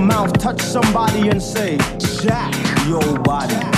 mouth, touch somebody and say, Jack your body. Jack.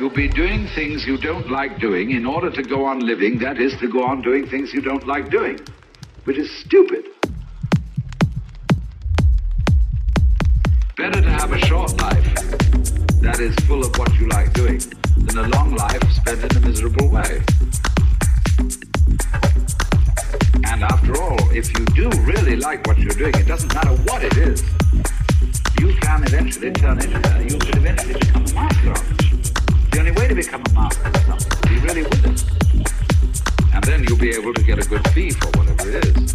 You'll be doing things you don't like doing in order to go on living, that is, to go on doing things you don't like doing, which is stupid. Better to have a short life that is full of what you like doing than a long life spent in a miserable way. And after all, if you do really like what you're doing, it doesn't matter what it is. You can eventually turn it, uh, you could eventually become a master of it. The only way to become a master of something is be really with it. And then you'll be able to get a good fee for whatever it is.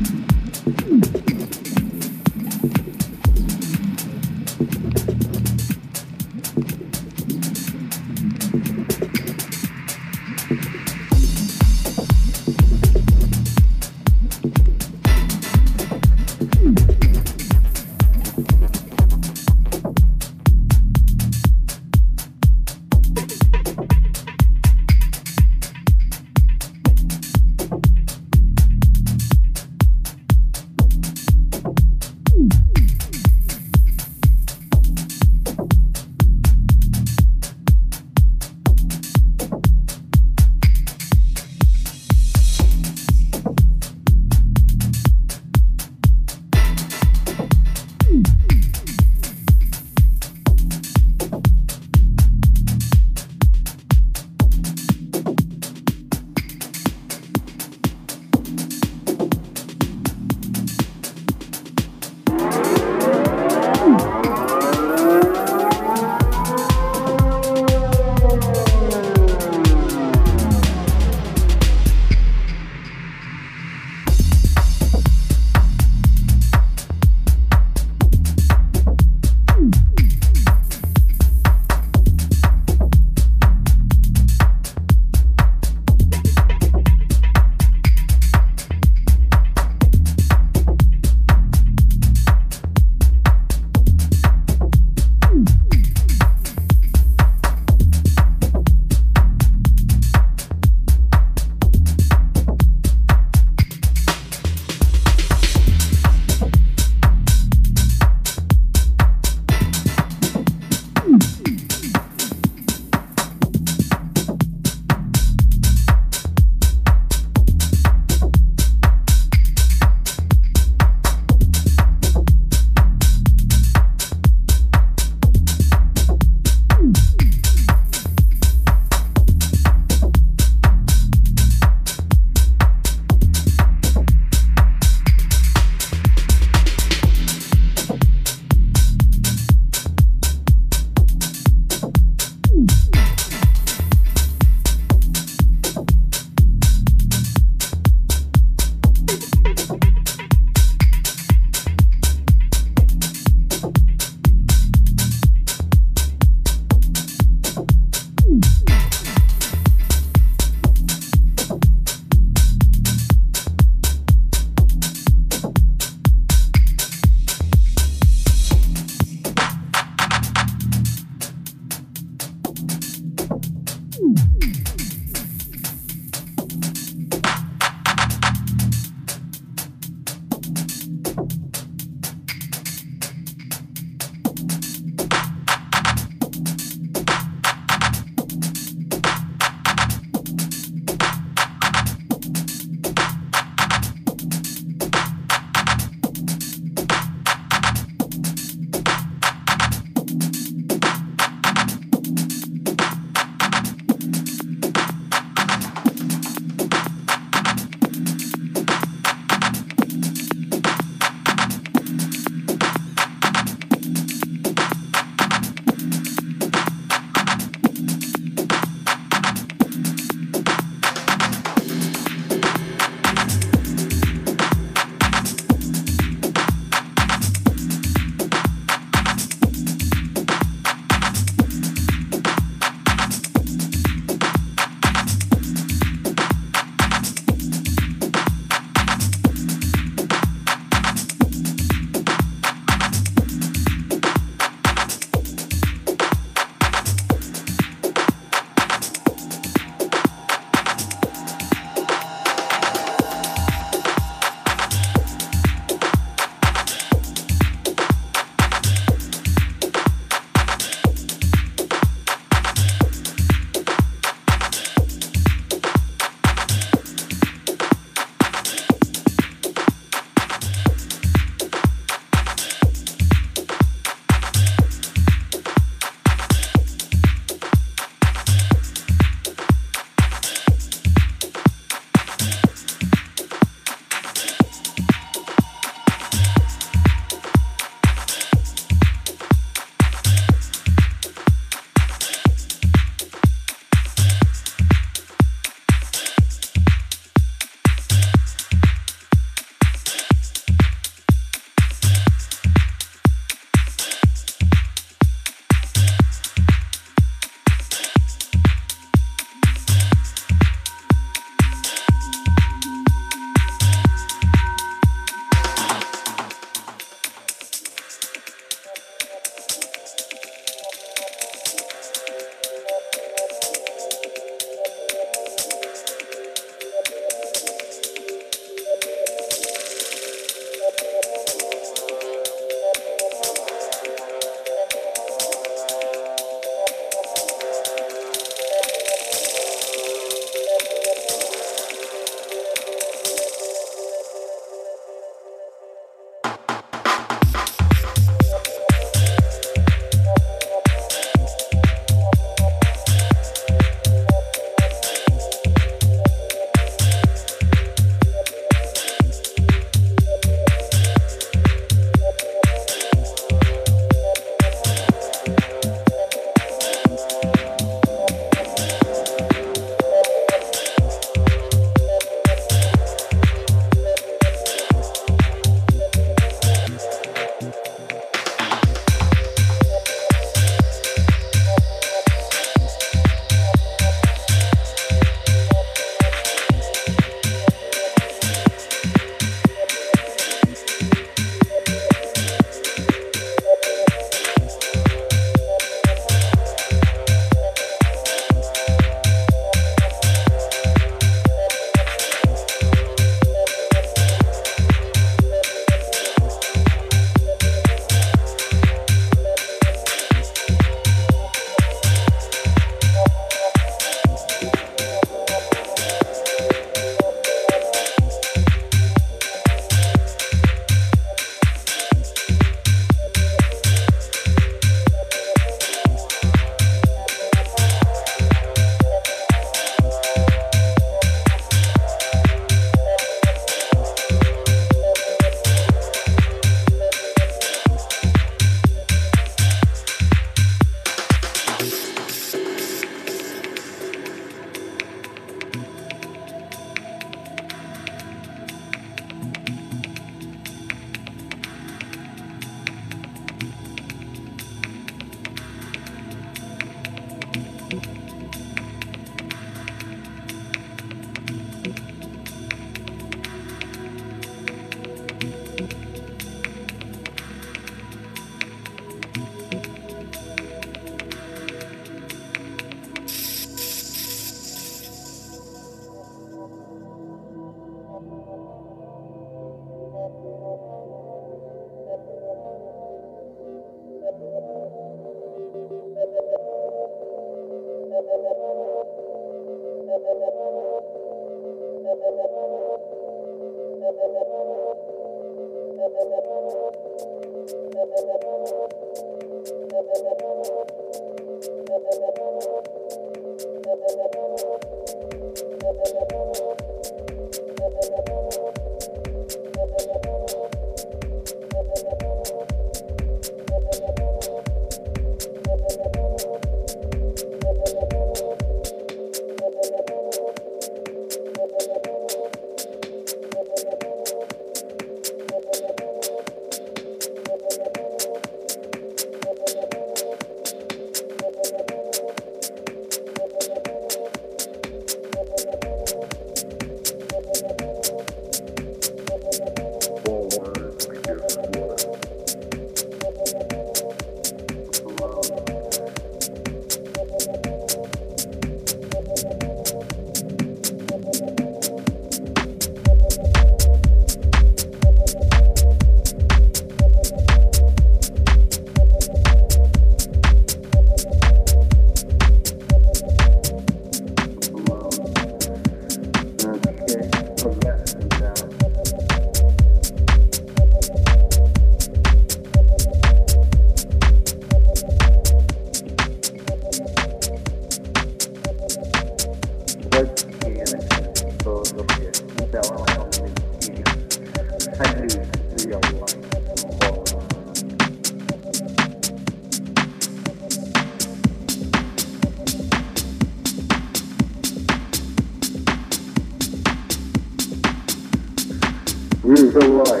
Real life.